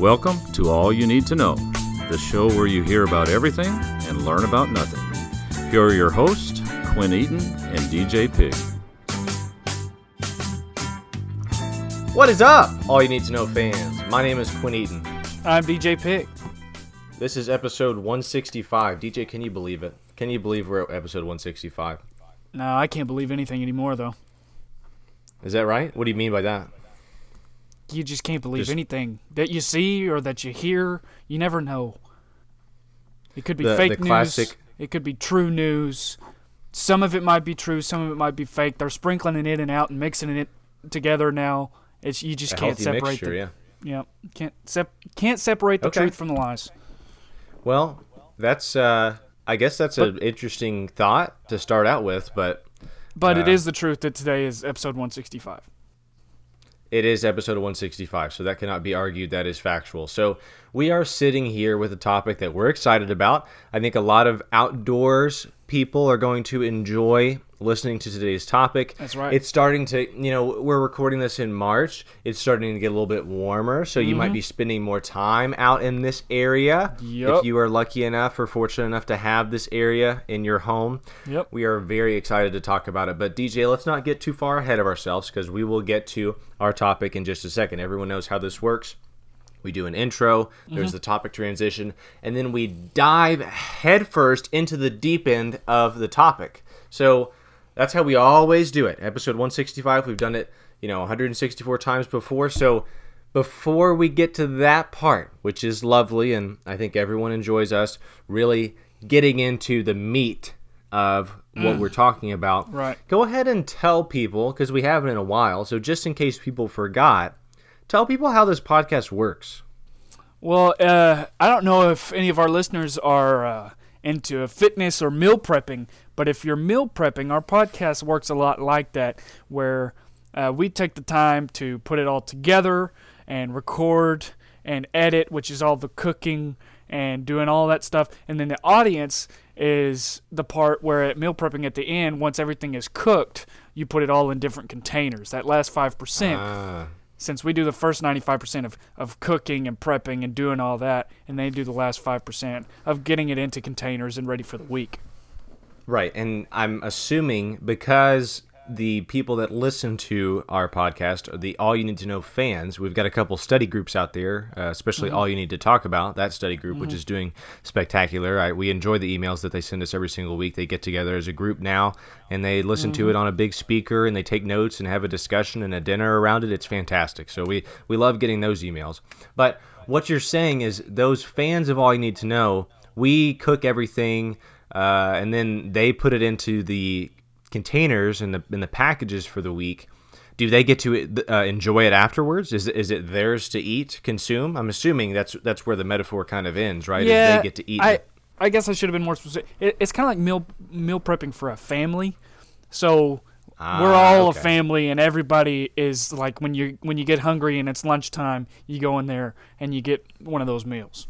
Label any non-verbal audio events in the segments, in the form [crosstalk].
Welcome to All You Need to Know, the show where you hear about everything and learn about nothing. Here are your hosts, Quinn Eaton and DJ Pig. What is up, all you need to know fans? My name is Quinn Eaton. I'm DJ Pig. This is episode 165. DJ, can you believe it? Can you believe we're at episode 165? No, I can't believe anything anymore, though. Is that right? What do you mean by that? You just can't believe Just- anything that you see or that you hear. You never know. It could be The- fake the classic- news. It could be true news. Some of it might be true. Some of it might be fake. They're sprinkling it in and out and mixing it together now. It's you just A can't separate. mixture, the, yeah. yeah. Can't sep- Can't separate the Okay. truth from the lies. Well, that's, uh, I guess that's an interesting thought to start out with, but But it Uh, is the truth that today is episode 165. It is episode 165, so that cannot be argued. That is factual. So we are sitting here with a topic that we're excited about. I think a lot of outdoors people are going to enjoy listening to today's topic. That's right. It's starting to, you know, we're recording this in March. It's starting to get a little bit warmer, so you might mm-hmm. be spending more time out in this area. If you are lucky enough or fortunate enough to have this area in your home. Yep. We are very excited to talk about it. But DJ, let's not get too far ahead of ourselves because we will get to our topic in just a second. Everyone knows how this works. We do an intro, there's mm-hmm. the topic transition, and then we dive headfirst into the deep end of the topic. So that's how we always do it. Episode 165, we've done it, you know, 164 times before. So before we get to that part, which is lovely, and I think everyone enjoys us really getting into the meat of what we're mm. talking about. Right. Go ahead and tell people, because we haven't in a while, so just in case people forgot, tell people how this podcast works. Well, uh, I don't know if any of our listeners are uh, into fitness or meal prepping, but if you're meal prepping, our podcast works a lot like that, where uh, we take the time to put it all together and record and edit, which is all the cooking and doing all that stuff. And then the audience is the part where at meal prepping at the end, once everything is cooked, you put it all in different containers. That last 5% Ah, since we do the first 95% of, of cooking and prepping and doing all that, and they do the last 5% of getting it into containers and ready for the week. right. And I'm assuming because the people that listen to our podcast are the All You Need to Know fans, we've got a couple study groups out there, uh, especially All You Need to Talk About, that study group, which is doing spectacular. I, we enjoy the emails that they send us every single week. They get together as a group now and they listen to it on a big speaker and they take notes and have a discussion and a dinner around it. It's fantastic. So we, we love getting those emails. But what you're saying is those fans of All You Need to Know, we cook everything uh, and then they put it into the containers and the in the packages for the week. Do they get to uh, enjoy it afterwards? Is is it theirs to eat, consume? I'm assuming that's that's where the metaphor kind of ends, right? Yeah, they get to eat. I. I guess I should have been more specific. It, it's kind of like meal meal prepping for a family. So Ah, we're all okay. a family, and everybody is like when you when you get hungry and it's lunchtime, you go in there and you get one of those meals.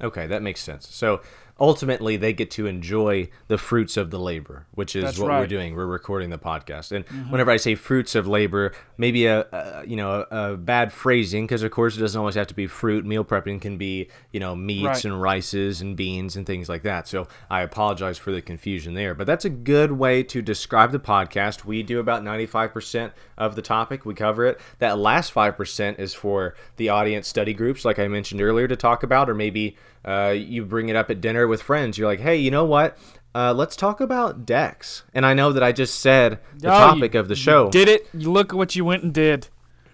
Okay, that makes sense. So ultimately, they get to enjoy the fruits of the labor, which is That's what we're. Mm-hmm. doing. We're recording the podcast, and whenever I say fruits of labor, maybe a, a you know a, a bad phrasing because of course it doesn't always have to be fruit. Meal prepping can be you know meats Right. and rices and beans and things like that. So I apologize for the confusion there, but that's a good way to describe the podcast. We do about ninety five percent of the topic. We cover it. That last five percent is for the audience study groups, like I mentioned earlier, to talk about, or maybe uh, you bring it up at dinner with friends. You're like, hey, you know what? Uh, let's talk about decks. And I know that I just said the Oh, you- topic of the show. Did it? You look at what you went and did.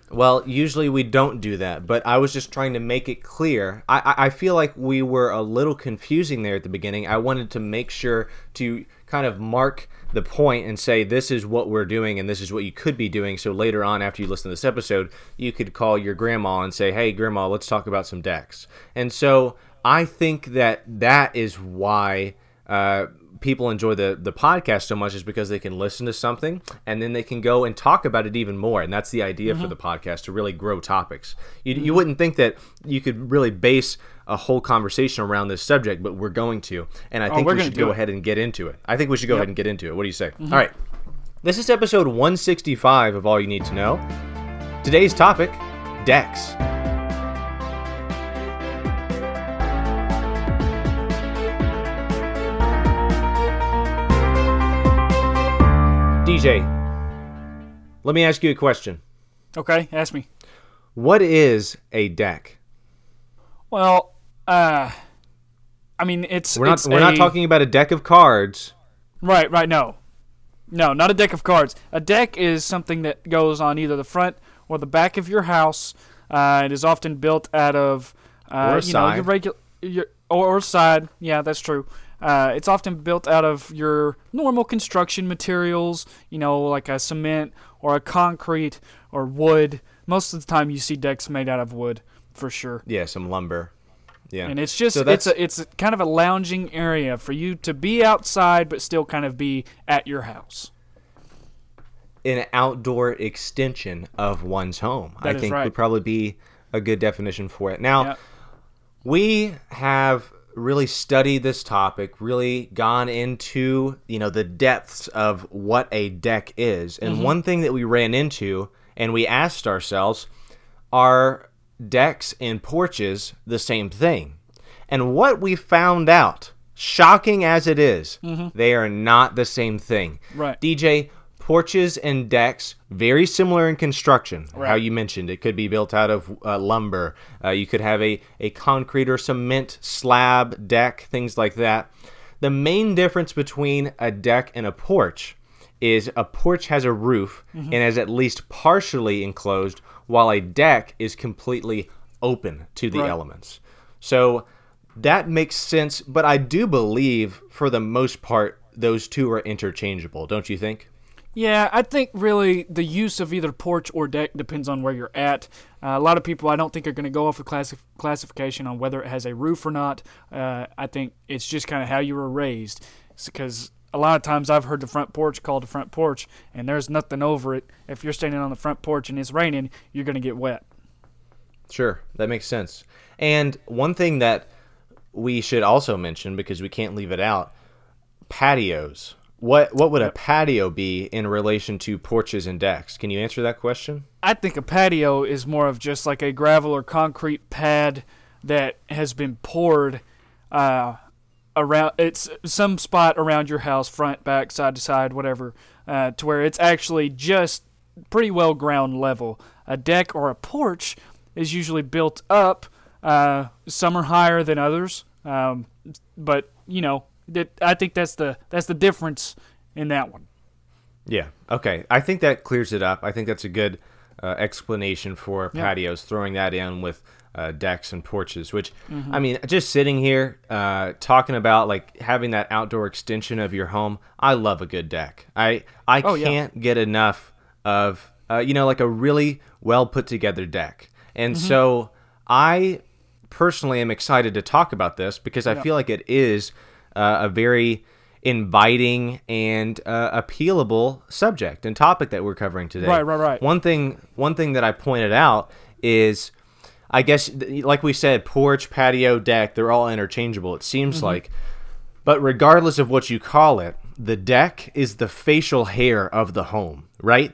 Well, usually we don't do that, but I was just trying to make it clear. I, I, I feel like we were a little confusing there at the beginning. I wanted to make sure to kind of mark the point and say this is what we're doing and this is what you could be doing. So later on, after you listen to this episode, you could call your grandma and say, "Hey, grandma, let's talk about some decks." And so I think that that is why. Uh, people enjoy the the podcast so much is because they can listen to something and then they can go and talk about it even more. And that's the idea Mm-hmm. for the podcast to really grow topics. You, you wouldn't think that you could really base a whole conversation around this subject but we're going to. And i think Oh, we're we should go it. ahead and get into it. I think we should go Yep. ahead and get into it. What do you say? All right. This is episode 165 of all you need to know. Today's topic decks DJ, let me ask you a question. Okay, ask me. What is a deck? Well, uh, I mean, it's We're not it's we're not talking about a deck of cards. Right, right. No, no, not a deck of cards. A deck is something that goes on either the front or the back of your house. Uh, it is often built out of uh, Or a you know your regular your or, or side. Yeah, that's true. Uh, it's often built out of your normal construction materials. You know, like a cement or a concrete or wood. Most of the time, you see decks made out of wood for sure. Yeah, some lumber. Yeah. And it's just so it's a, it's a kind of a lounging area for you to be outside but still kind of be at your house. an outdoor extension of one's home. I That is think right. would probably be a good definition for it. Now, Yeah. we have really studied this topic, really gone into, you know, the depths of what a deck is. Mm-hmm. And one thing that we ran into and we asked ourselves, are decks and porches the same thing? And what we found out, shocking as it is, they are not the same thing. Mm-hmm. Right. DJ, porches and decks very similar in construction. How you mentioned, it could be built out of uh, lumber. Uh, you could have a a concrete or cement slab deck, things like that. The main difference between a deck and a porch is a porch has a roof and is at least partially enclosed, while a deck is completely open to the Right. elements. So that makes sense, but I do believe for the most part those two are interchangeable, don't you think? Yeah, I think really the use of either porch or deck depends on where you're at. Uh, a lot of people I don't think are going to go off classi- classification on whether it has a roof or not. Uh, I think it's just kind of how you were raised. Because a lot of times I've heard the front porch called the front porch, and there's nothing over it. If you're standing on the front porch and it's raining, you're going to get wet. Sure, that makes sense. And one thing that we should also mention because we can't leave it out, patios. What what would a patio be in relation to porches and decks? Can you answer that question? I think a patio is more of just like a gravel or concrete pad that has been poured uh, around. It's some spot around your house, front, back, side to side, whatever, uh, to where it's actually just pretty well ground level. A deck or a porch is usually built up. Uh, some are higher than others, um, but you know, that I think that's the that's the difference in that one. Yeah. Okay. I think that clears it up. I think that's a good uh, explanation for Yeah. patios, throwing that in with uh, decks and porches, which, Mm-hmm. I mean, just sitting here uh, talking about like having that outdoor extension of your home, I love a good deck. I, I Oh, can't get enough of, uh, you know, like a really well put together deck. And Mm-hmm. so I personally am excited to talk about this because I Yeah. feel like it is uh, a very inviting and uh, appealable subject and topic that we're covering today. Right, right, right. One thing, one thing that I pointed out is, I guess, like we said, porch, patio, deck, they're all interchangeable. It seems Mm-hmm. like, but regardless of what you call it, the deck is the facial hair of the home, right?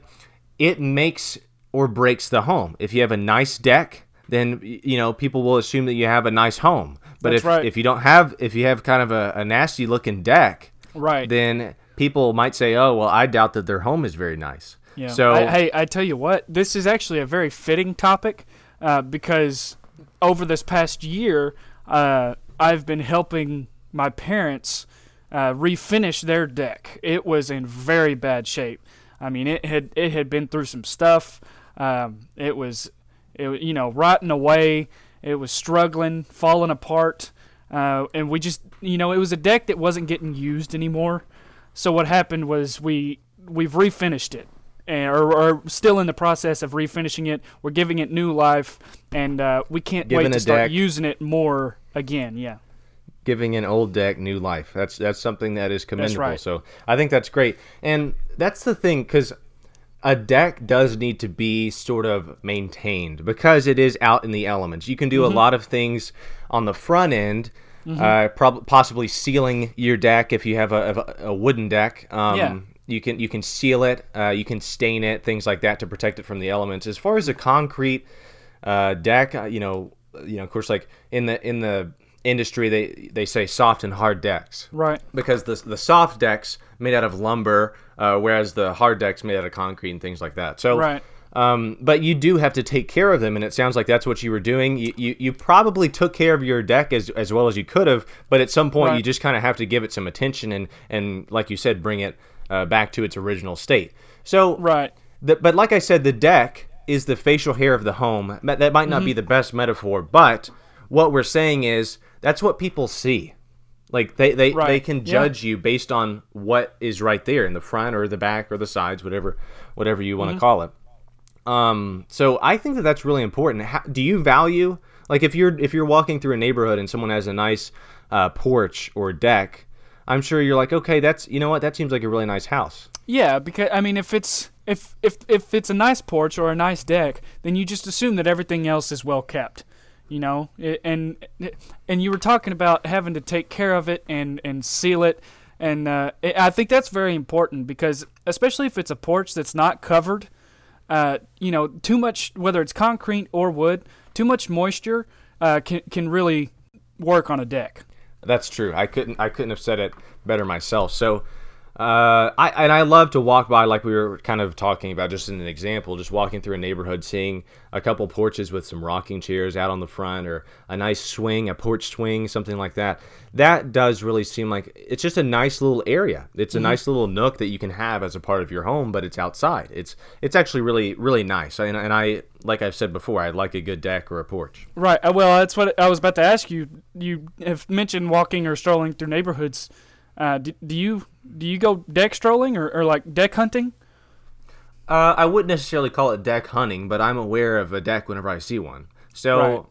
It makes or breaks the home. If you have a nice deck, then you know people will assume that you have a nice home. But That's if right. if you don't have if you have kind of a, a nasty looking deck, Right. then people might say, "Oh, well, I doubt that their home is very nice." Yeah. So I, hey, I tell you what, this is actually a very fitting topic uh, because over this past year, uh, I've been helping my parents uh, refinish their deck. It was in very bad shape. I mean, it had it had been through some stuff. Um, it was, it you know, rotting away. It was struggling, falling apart, uh, and we just, you know, it was a deck that wasn't getting used anymore. So what happened was we we've refinished it, and or, or still in the process of refinishing it. We're giving it new life, and uh, we can't Giving wait to start deck- using it more again. Yeah, giving an old deck new life. That's that's something that is commendable. right. So I think that's great, and that's the thing because a deck does need to be sort of maintained because it is out in the elements. You can do Mm-hmm. a lot of things on the front end. Uh, prob- possibly sealing your deck if you have a, a, a wooden deck. Um, Yeah. You can you can seal it, uh, you can stain it, things like that to protect it from the elements. As far as a concrete uh, deck, uh, you know, you know, of course, like in the in the industry they they say soft and hard decks. Right. Because the the soft decks made out of lumber, uh, whereas the hard decks made out of concrete and things like that. So Right. Um, but you do have to take care of them, and it sounds like that's what you were doing. You, you, you probably took care of your deck as, as well as you could have, but at some point Right. you just kind of have to give it some attention and, and like you said, bring it uh, back to its original state. So, Right. the, but like I said, the deck is the facial hair of the home. That might not Mm-hmm. be the best metaphor, but what we're saying is that's what people see. Like they they, Right. they can Yeah. judge you based on what is right there in the front or the back or the sides, whatever whatever you want Mm-hmm. to call it. Um, so I think that that's really important. How, do you value like if you're if you're walking through a neighborhood and someone has a nice uh, porch or deck? I'm sure you're like, okay, that's you know what, that seems like a really nice house. Yeah, because I mean, if it's if if if it's a nice porch or a nice deck, then you just assume that everything else is well kept, you know. And and you were talking about having to take care of it and and seal it, and uh, I I think that's very important because especially if it's a porch that's not covered, uh, you know, too much whether it's concrete or wood, too much moisture uh, can can really work on a deck. That's true. I couldn't I couldn't have said it better myself. So uh, I and I love to walk by like we were kind of talking about just in an example, just walking through a neighborhood, seeing a couple porches with some rocking chairs out on the front, or a nice swing, a porch swing, something like that. That does really seem like it's just a nice little area. It's a nice little nook that you can have as a part of your home, but it's outside. It's it's actually really really nice. And, and I like I've said before, I like a good deck or a porch. Right. uh, Well, that's what I was about to ask you. You have mentioned walking or strolling through neighborhoods. Uh, do, do you do you go deck strolling or, or like deck hunting? Uh, I wouldn't necessarily call it deck hunting, but I'm aware of a deck whenever I see one. So Right.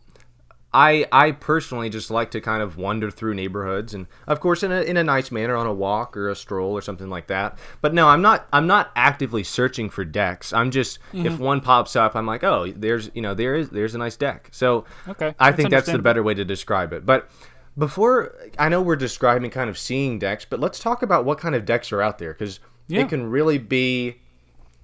I I personally just like to kind of wander through neighborhoods and of course in a in a nice manner on a walk or a stroll or something like that. But no, I'm not I'm not actively searching for decks. I'm just if one pops up, I'm like, "Oh, there's, you know, there is there's a nice deck." So Okay, I that's think that's the better way to describe it. But before I know we're describing kind of seeing decks, but let's talk about what kind of decks are out there cuz Yeah. it can really be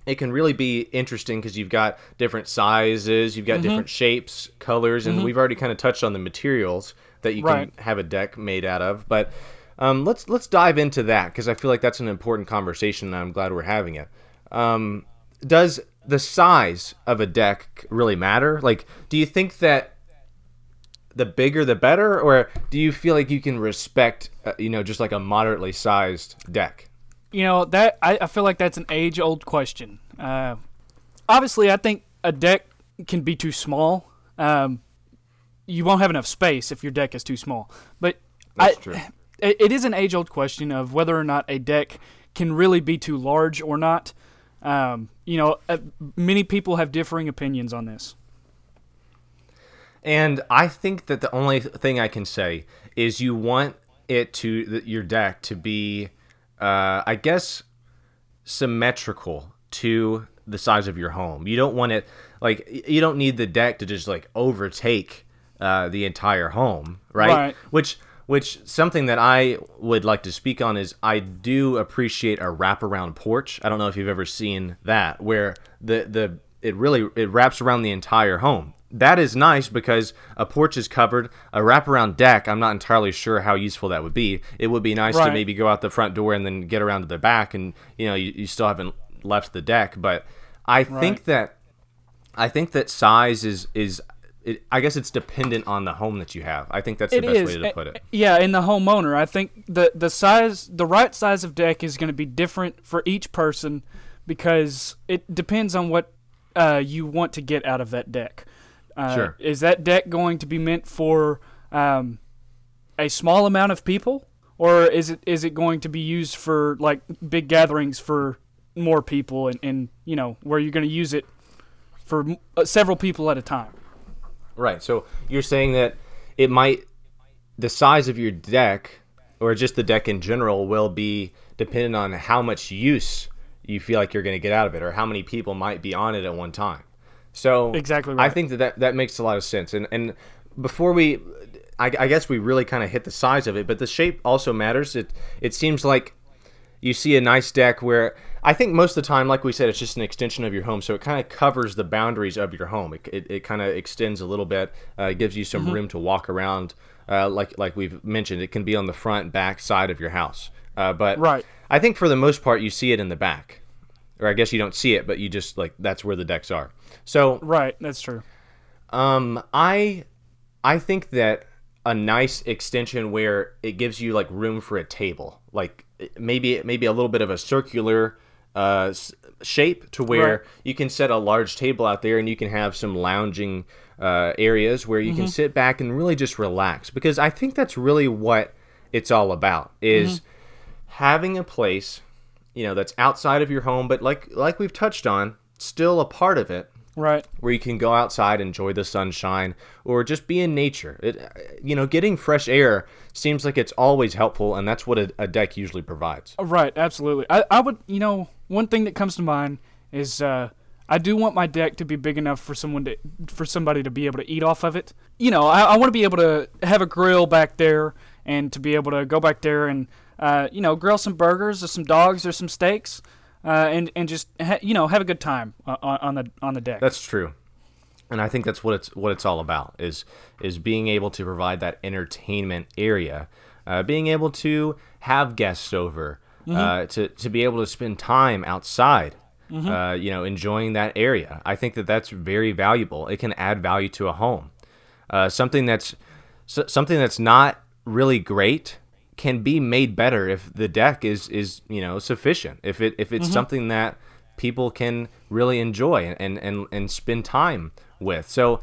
it can really be interesting because you've got different sizes, you've got Mm-hmm. different shapes, colors, and we've already kind of touched on the materials that you Right. can have a deck made out of. But um, let's let's dive into that because I feel like that's an important conversation, and I'm glad we're having it. Um, does the size of a deck really matter? Like, do you think that the bigger the better, or do you feel like you can respect, uh, you know, just like a moderately sized deck? You know that I, I feel like that's an age old question. Uh, obviously, I think a deck can be too small. Um, you won't have enough space if your deck is too small. But That's I, true. [sighs] It, it is an age old question of whether or not a deck can really be too large or not. Um, you know, uh, many people have differing opinions on this. And I think that the only thing I can say is you want it to your deck to be, uh, I guess, symmetrical to the size of your home. You don't want it like you don't need the deck to just like overtake uh, the entire home, right? Right. Which which something that I would like to speak on is I do appreciate a wraparound porch. I don't know if you've ever seen that where the the it really it wraps around the entire home. That is nice because a porch is covered. A wraparound deck, I'm not entirely sure how useful that would be. It would be nice to maybe go out the front door and then get around to the back, and you know you, you still haven't left the deck. But I think that I think that size is is it, I guess it's dependent on the home that you have. I think that's the It best is. way to put it. Yeah, in the homeowner, I think the the size, the right size of deck is going to be different for each person because it depends on what uh, you want to get out of that deck. Uh, Sure. Is that deck going to be meant for um, a small amount of people, or is it is it going to be used for like big gatherings for more people, and, and you know where you're going to use it for m- uh, several people at a time? Right. So you're saying that it might the size of your deck or just the deck in general will be dependent on how much use you feel like you're going to get out of it or how many people might be on it at one time. So Exactly I think that, that that makes a lot of sense. And and before we I, I guess we really kind of hit the size of it, but the shape also matters. It it seems like you see a nice deck where I think most of the time, like we said, it's just an extension of your home, so it kind of covers the boundaries of your home. It, it, it kind of extends a little bit, uh, gives you some room to walk around. Uh, like like we've mentioned, it can be on the front, back side of your house. Uh, but Right. I think for the most part, you see it in the back, or I guess you don't see it, but you just like that's where the decks are. So Right, that's true. um, I I think that a nice extension where it gives you like room for a table, like maybe maybe a little bit of a circular uh, s- shape to where Right. you can set a large table out there and you can have some lounging uh, areas where you can sit back and really just relax because I think that's really what it's all about is having a place you know that's outside of your home but like like we've touched on still a part of it Right. where you can go outside, enjoy the sunshine, or just be in nature. It, you know, getting fresh air seems like it's always helpful, and that's what a, a deck usually provides. Right, absolutely. I, I would, you know, one thing that comes to mind is uh, I do want my deck to be big enough for someone to, for somebody to be able to eat off of it. You know, I, I want to be able to have a grill back there and to be able to go back there and, uh, you know, grill some burgers or some dogs or some steaks, uh, and and just ha- you know have a good time on, on the on the deck. That's true, and I think that's what it's what it's all about is is being able to provide that entertainment area, uh, being able to have guests over, uh, to to be able to spend time outside. Uh, you know, enjoying that area. I think that that's very valuable. It can add value to a home. Uh, something that's so, something that's not really great can be made better if the deck is is you know sufficient. If it if it's something that people can really enjoy and and and spend time with. So.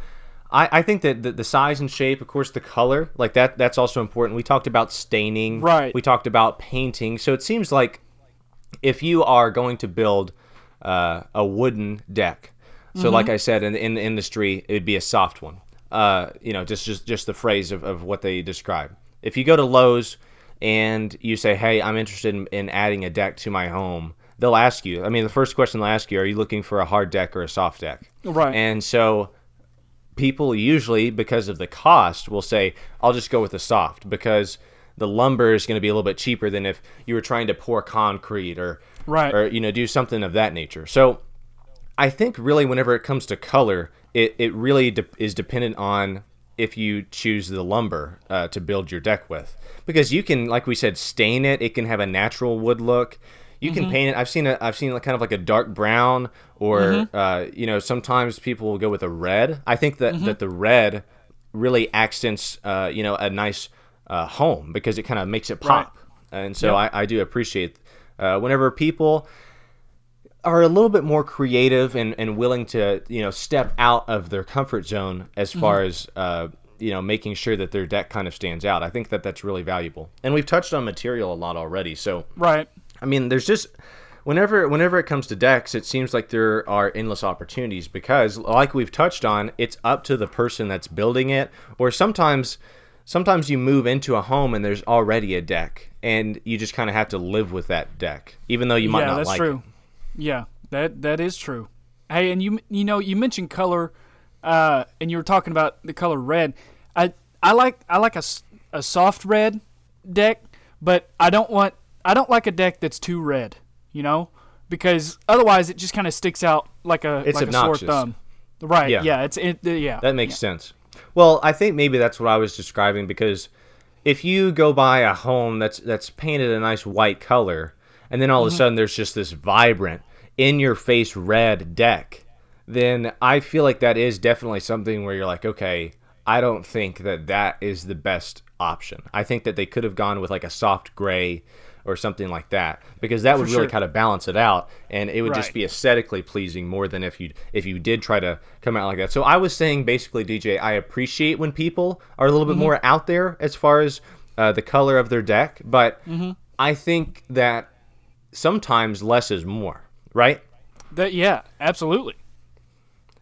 I, I think that the, the size and shape, of course, the color, like that, that's also important. We talked about staining, Right. We talked about painting. So it seems like if you are going to build uh, a wooden deck, so like I said in, in the industry, it would be a soft one. Uh, you know, just just just the phrase of, of what they describe. If you go to Lowe's and you say, "Hey, I'm interested in, in adding a deck to my home," they'll ask you. I mean, the first question they'll ask you: Are you looking for a hard deck or a soft deck? Right. And so people usually because of the cost will say i'll just go with the soft because the lumber is going to be a little bit cheaper than if you were trying to pour concrete or Right. or you know do something of that nature so i think really whenever it comes to color it, it really de- is dependent on if you choose the lumber uh, to build your deck with. Because you can like we said stain it. It can have a natural wood look. You can paint it. I've seen a i've seen like kind of like a dark brown or uh, you know sometimes people will go with a red. I think that that the red really accents uh, you know a nice uh, home because it kind of makes it pop. And so I, I do appreciate uh, whenever people are a little bit more creative and, and willing to you know step out of their comfort zone as far as uh, you know making sure that their deck kind of stands out. I think that that's really valuable. And we've touched on material a lot already. So right. I mean, there's just whenever whenever it comes to decks, it seems like there are endless opportunities because, like we've touched on, it's up to the person that's building it, or sometimes. Sometimes you move into a home and there's already a deck, and you just kind of have to live with that deck, even though you might not like yeah, not that's like true. it. Yeah, that that is true. Hey, and you you know you mentioned color, uh, and you were talking about the color red. I I like I like a, a soft red deck, but I don't want I don't like a deck that's too red. You know, because otherwise it just kind of sticks out like a It's like a sore thumb. Right. Yeah. Yeah. it's it. yeah. That makes sense. Well, I think maybe that's what I was describing because if you go buy a home that's that's painted a nice white color and then all Mm-hmm. of a sudden there's just this vibrant in your face red deck, then I feel like that is definitely something where you're like, okay, I don't think that that is the best option. I think that they could have gone with like a soft gray or something like that because that would For really sure. kind of balance it out and it would just be aesthetically pleasing more than if you if you did try to come out like that. So I was saying basically, DJ, I appreciate when people are a little bit more out there as far as uh, the color of their deck, but I think that sometimes less is more, right? That yeah, absolutely.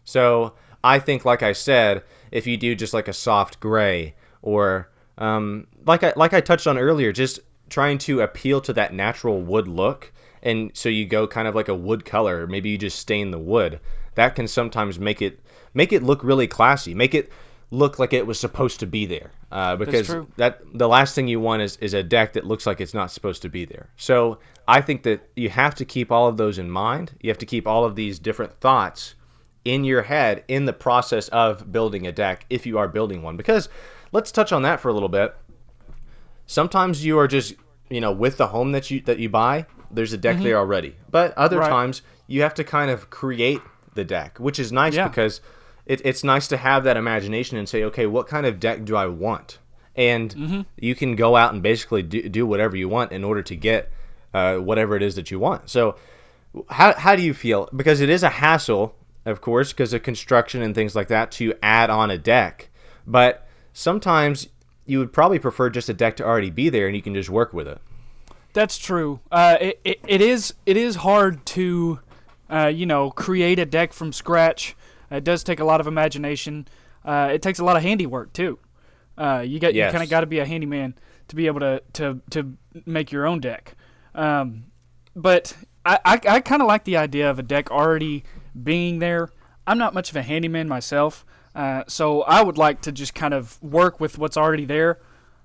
So I think, like I said, if you do just like a soft gray or um, like I like I touched on earlier, just trying to appeal to that natural wood look, and so you go kind of like a wood color. Maybe you just stain the wood. That can sometimes make it make it look really classy. Make it look like it was supposed to be there. Uh, because that the last thing you want is, is a deck that looks like it's not supposed to be there. So I think that you have to keep all of those in mind. You have to keep all of these different thoughts in your head in the process of building a deck if you are building one. Because let's touch on that for a little bit. Sometimes you are just you know with the home that you that you buy, there's a deck there already. But other Right. times you have to kind of create the deck, which is nice Yeah. because it, it's nice to have that imagination and say, okay, what kind of deck do I want? And you can go out and basically do, do whatever you want in order to get uh, whatever it is that you want. So, how, how do you feel? Because it is a hassle, of course, because of construction and things like that to add on a deck. But sometimes you would probably prefer just a deck to already be there and you can just work with it. That's true. Uh, it, it, it is it is hard to, uh, you know, create a deck from scratch. It does take a lot of imagination. Uh, it takes a lot of handiwork too. Uh, you got Yes. you kind of got to be a handyman to be able to to to make your own deck. Um, but I I, I kind of like the idea of a deck already being there. I'm not much of a handyman myself, uh, so I would like to just kind of work with what's already there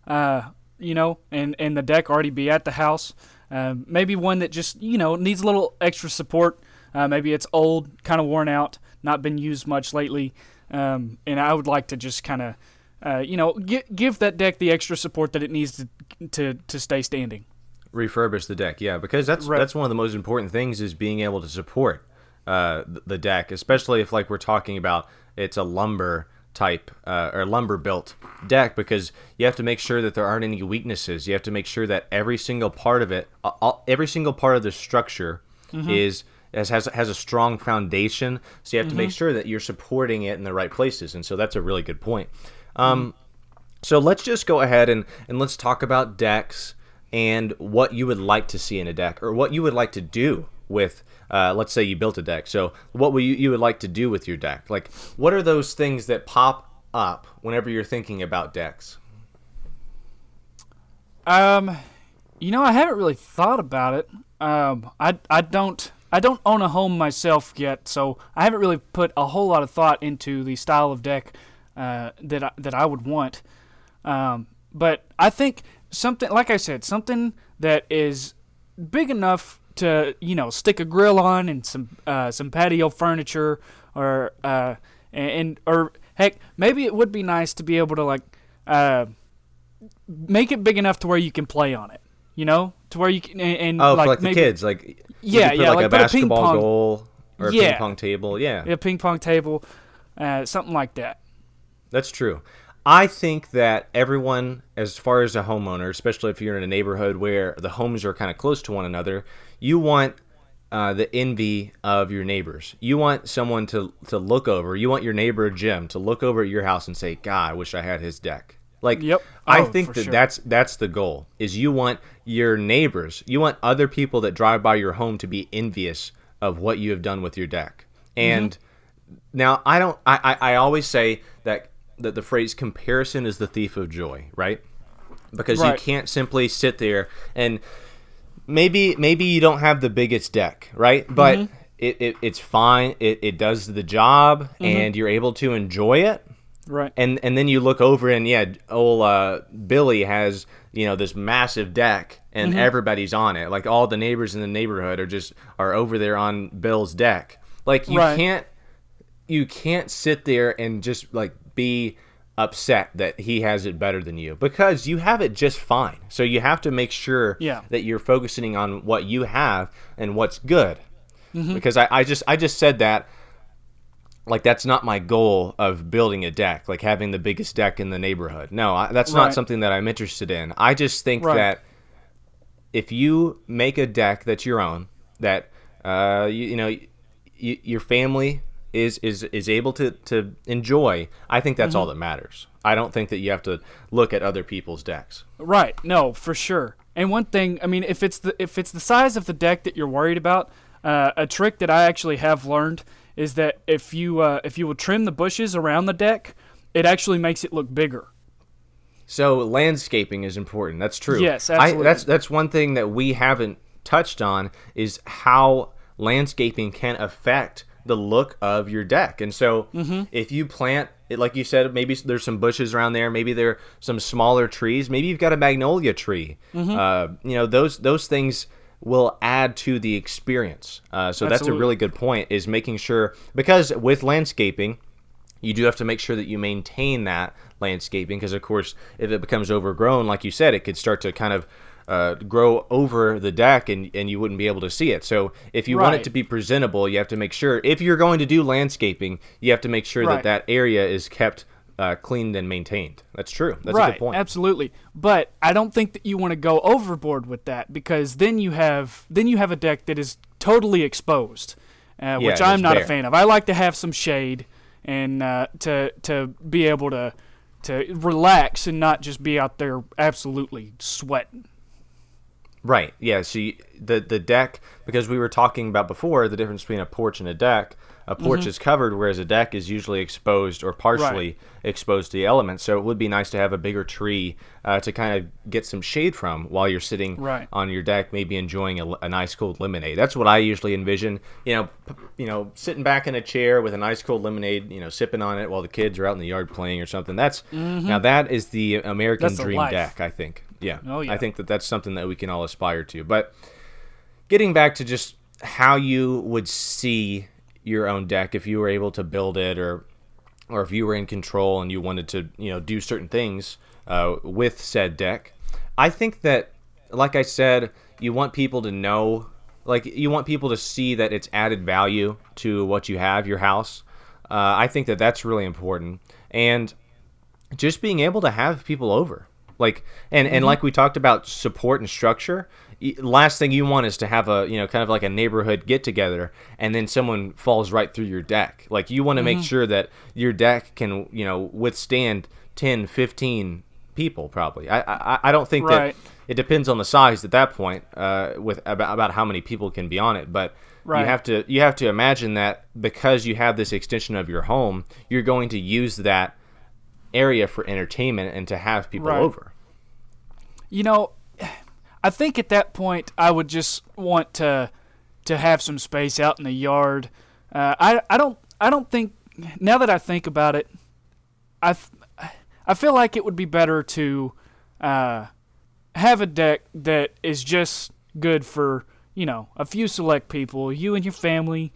uh, you know, and, and the deck already be at the house. Um, maybe one that just, you know, needs a little extra support. Uh, maybe it's old, kind of worn out, not been used much lately. Um, and I would like to just kind of, uh, you know, gi- give that deck the extra support that it needs to to, to stay standing. refurbish the deck yeah because that's Right. that's one of the most important things is being able to support uh, the deck especially if like we're talking about it's a lumber type uh, or lumber built deck because you have to make sure that there aren't any weaknesses you have to make sure that every single part of it all, every single part of the structure is has, has has a strong foundation so you have to make sure that you're supporting it in the right places and so that's a really good point. Um, so let's just go ahead and, and let's talk about decks and what you would like to see in a deck or what you would like to do with uh, let's say you built a deck. So what would you, you would like to do with your deck? Like what are those things that pop up whenever you're thinking about decks? Um, you know, I haven't really thought about it. Um, I I don't I don't own a home myself yet, so I haven't really put a whole lot of thought into the style of deck uh, that I, that I would want. Um, but I think something like I said, something that is big enough to you know stick a grill on and some uh, some patio furniture or uh, and, or heck maybe it would be nice to be able to like uh, make it big enough to where you can play on it you know to where you can and, and oh like for like maybe the kids like Yeah, put yeah, like, like a put a basketball pong- goal or a ping pong table yeah a ping pong table uh, something like that That's true. I think that everyone, as far as a homeowner, especially if you're in a neighborhood where the homes are kind of close to one another, you want uh, the envy of your neighbors. You want someone to to look over. You want your neighbor Jim to look over at your house and say, "God, I wish I had his deck." Like, Yep. I Oh, think that sure. that's that's the goal. Is you want your neighbors, you want other people that drive by your home to be envious of what you have done with your deck. Mm-hmm. And now I don't. I, I I always say that that the phrase "comparison is the thief of joy," right? Because you can't simply sit there and maybe maybe you don't have the biggest deck, right? But Mm-hmm. it, it it's fine. It it does the job, and you're able to enjoy it. Right And and then you look over and yeah, old uh, Billy has you know this massive deck, and Mm-hmm. everybody's on it. Like all the neighbors in the neighborhood are just are over there on Bill's deck. Like you Right. can't you can't sit there and just like be upset that he has it better than you because you have it just fine. So you have to make sure Yeah. that you're focusing on what you have and what's good. Mm-hmm. Because I, I just I just said that like that's not my goal of building a deck, like having the biggest deck in the neighborhood. No, I, that's not something that I'm interested in. I just think Right. that if you make a deck that's your own, that uh, you, you know your family is is is able to to enjoy, I think that's all Mm-hmm. that matters. I don't think that you have to look at other people's decks. Right. No, for sure. And one thing, I mean, if it's the if it's the size of the deck that you're worried about, uh, a trick that I actually have learned is that if you uh, if you will trim the bushes around the deck, it actually makes it look bigger. So landscaping is important. That's true. Yes, I, absolutely. that's that's one thing that we haven't touched on is how landscaping can affect the look of your deck. And so Mm-hmm. if you plant it, like you said, maybe there's some bushes around there, maybe there are some smaller trees, maybe you've got a magnolia tree. Mm-hmm. Uh, you know, those those things will add to the experience. Uh, so that's a really good point. Is making sure because with landscaping, you do have to make sure that you maintain that landscaping because of course if it becomes overgrown like you said it could start to kind of uh, grow over the deck and, and you wouldn't be able to see it so if you want it to be presentable you have to make sure if you're going to do landscaping you have to make sure that that area is kept uh, cleaned and maintained that's true that's a good point absolutely. But I don't think that you want to go overboard with that because then you have then you have a deck that is totally exposed, uh, which it's I'm not a fan of. I like to have some shade and uh, to to be able to to relax and not just be out there absolutely sweating. Right. Yeah. So you, the the deck, because we were talking about before, the difference between a porch and a deck. A porch Mm-hmm. is covered, whereas a deck is usually exposed or partially exposed to the elements. So it would be nice to have a bigger tree uh, to kind of get some shade from while you're sitting Right. on your deck, maybe enjoying a, nice cold lemonade. That's what I usually envision. You know, p- you know, sitting back in a chair with a nice cold lemonade, you know, sipping on it while the kids are out in the yard playing or something. That's now that is the American Mm-hmm. That's dream deck. I think. Yeah. Oh, yeah. I think that that's something that we can all aspire to. But getting back to just how you would see your own deck if you were able to build it or or if you were in control and you wanted to you know do certain things uh, with said deck i think that like i said you want people to know like you want people to see that it's added value to what you have your house. Uh, i think that that's really important. And just being able to have people over like and and like we talked about support and structure last thing you want is to have a you know kind of like a neighborhood get together and then someone falls right through your deck like you want to make sure that your deck can you know withstand 10 15 people probably i i, I don't think Right. that it depends on the size at that point uh, with about, about how many people can be on it but Right. you have to you have to imagine that because you have this extension of your home you're going to use that area for entertainment and to have people Right. over. You know, I think at that point I would just want to to have some space out in the yard. Uh, I I don't I don't think now that I think about it, I th- I feel like it would be better to uh, have a deck that is just good for you know a few select people, you and your family.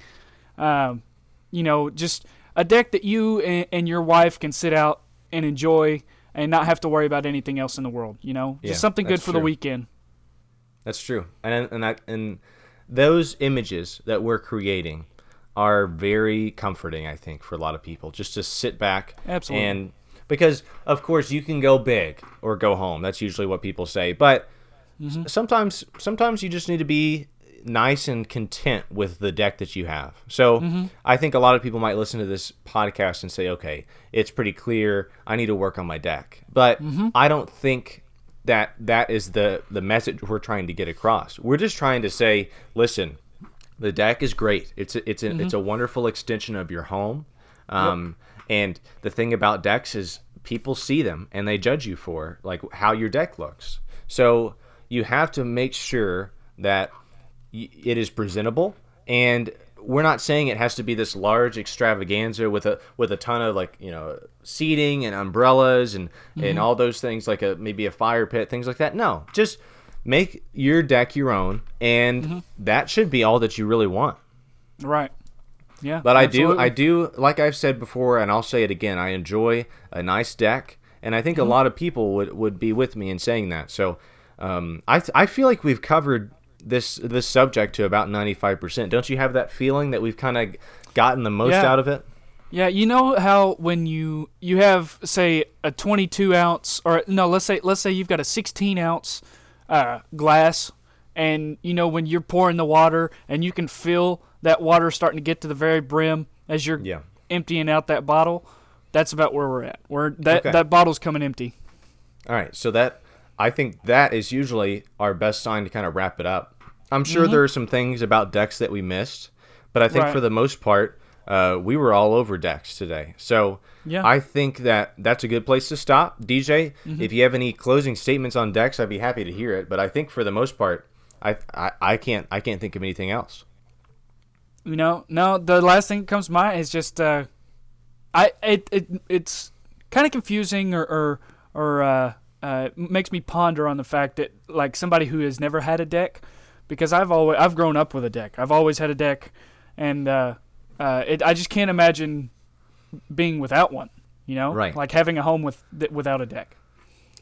Um, you know, just a deck that you and, and your wife can sit out and enjoy and not have to worry about anything else in the world. You know, Yeah, just something good for the weekend. That's true. And and that and those images that we're creating are very comforting, I think, for a lot of people. Just to sit back Absolutely. and because of course you can go big or go home. That's usually what people say. But Mm-hmm. sometimes sometimes you just need to be nice and content with the deck that you have. So Mm-hmm. I think a lot of people might listen to this podcast and say, "Okay, it's pretty clear. I need to work on my deck." But Mm-hmm. I don't think that that is the the message we're trying to get across. We're just trying to say, "Listen, the deck is great. It's a, it's a, Mm-hmm. it's a wonderful extension of your home." Um, And the thing about decks is people see them and they judge you for like how your deck looks. So you have to make sure that it is presentable and we're not saying it has to be this large extravaganza with a with a ton of like you know seating and umbrellas and and all those things like a maybe a fire pit things like that no just make your deck your own and that should be all that you really want Right. Yeah. but I do, I do, like I've said before, and I'll say it again. I enjoy a nice deck, and I think Mm-hmm. a lot of people would, would be with me in saying that. So, um, I I feel like we've covered this this subject to about ninety five percent. Don't you have that feeling that we've kind of gotten the most Yeah. out of it? Yeah, you know how when you you have say a 22 ounce or no, let's say let's say you've got a 16 ounce uh, glass, and you know when you're pouring the water and you can feel that water starting to get to the very brim as you're Yeah. emptying out that bottle. That's about where we're at. Where that Okay. that bottle's coming empty. All right, so that I think that is usually our best sign to kind of wrap it up. I'm sure Mm-hmm. there are some things about decks that we missed, but I think Right. for the most part, uh, we were all over decks today. So Yeah. I think that that's a good place to stop. DJ, Mm-hmm. if you have any closing statements on decks, I'd be happy to hear it. But I think for the most part, I, I, I can't I can't think of anything else. You know, no. The last thing that comes to mind is just, uh, I it, it it's kind of confusing or or, or uh, uh, makes me ponder on the fact that like somebody who has never had a deck, because I've always I've grown up with a deck. I've always had a deck, and uh, uh, it, I just can't imagine being without one. You know, Right. Like having a home with th- without a deck.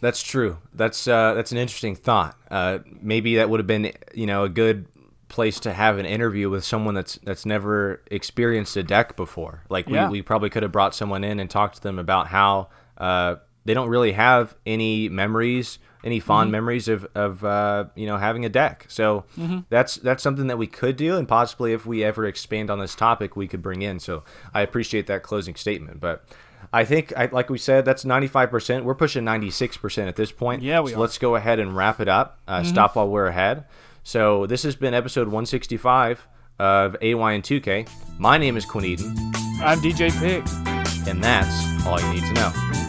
That's true. That's uh, that's an interesting thought. Uh, maybe that would have been you know a good place to have an interview with someone that's that's never experienced a deck before. Like we, Yeah. we probably could have brought someone in and talked to them about how uh, they don't really have any memories, any fond Mm-hmm. memories of of uh, you know having a deck. So that's that's something that we could do, and possibly if we ever expand on this topic, we could bring in. So I appreciate that closing statement, but. I think, I, like we said, that's 95%. We're pushing 96% at this point. Yeah, we so are. let's go ahead and wrap it up. Uh, Stop while we're ahead. So this has been episode 165 of AYN2K. My name is Quinn Eden, I'm DJ Pig. and that's all you need to know.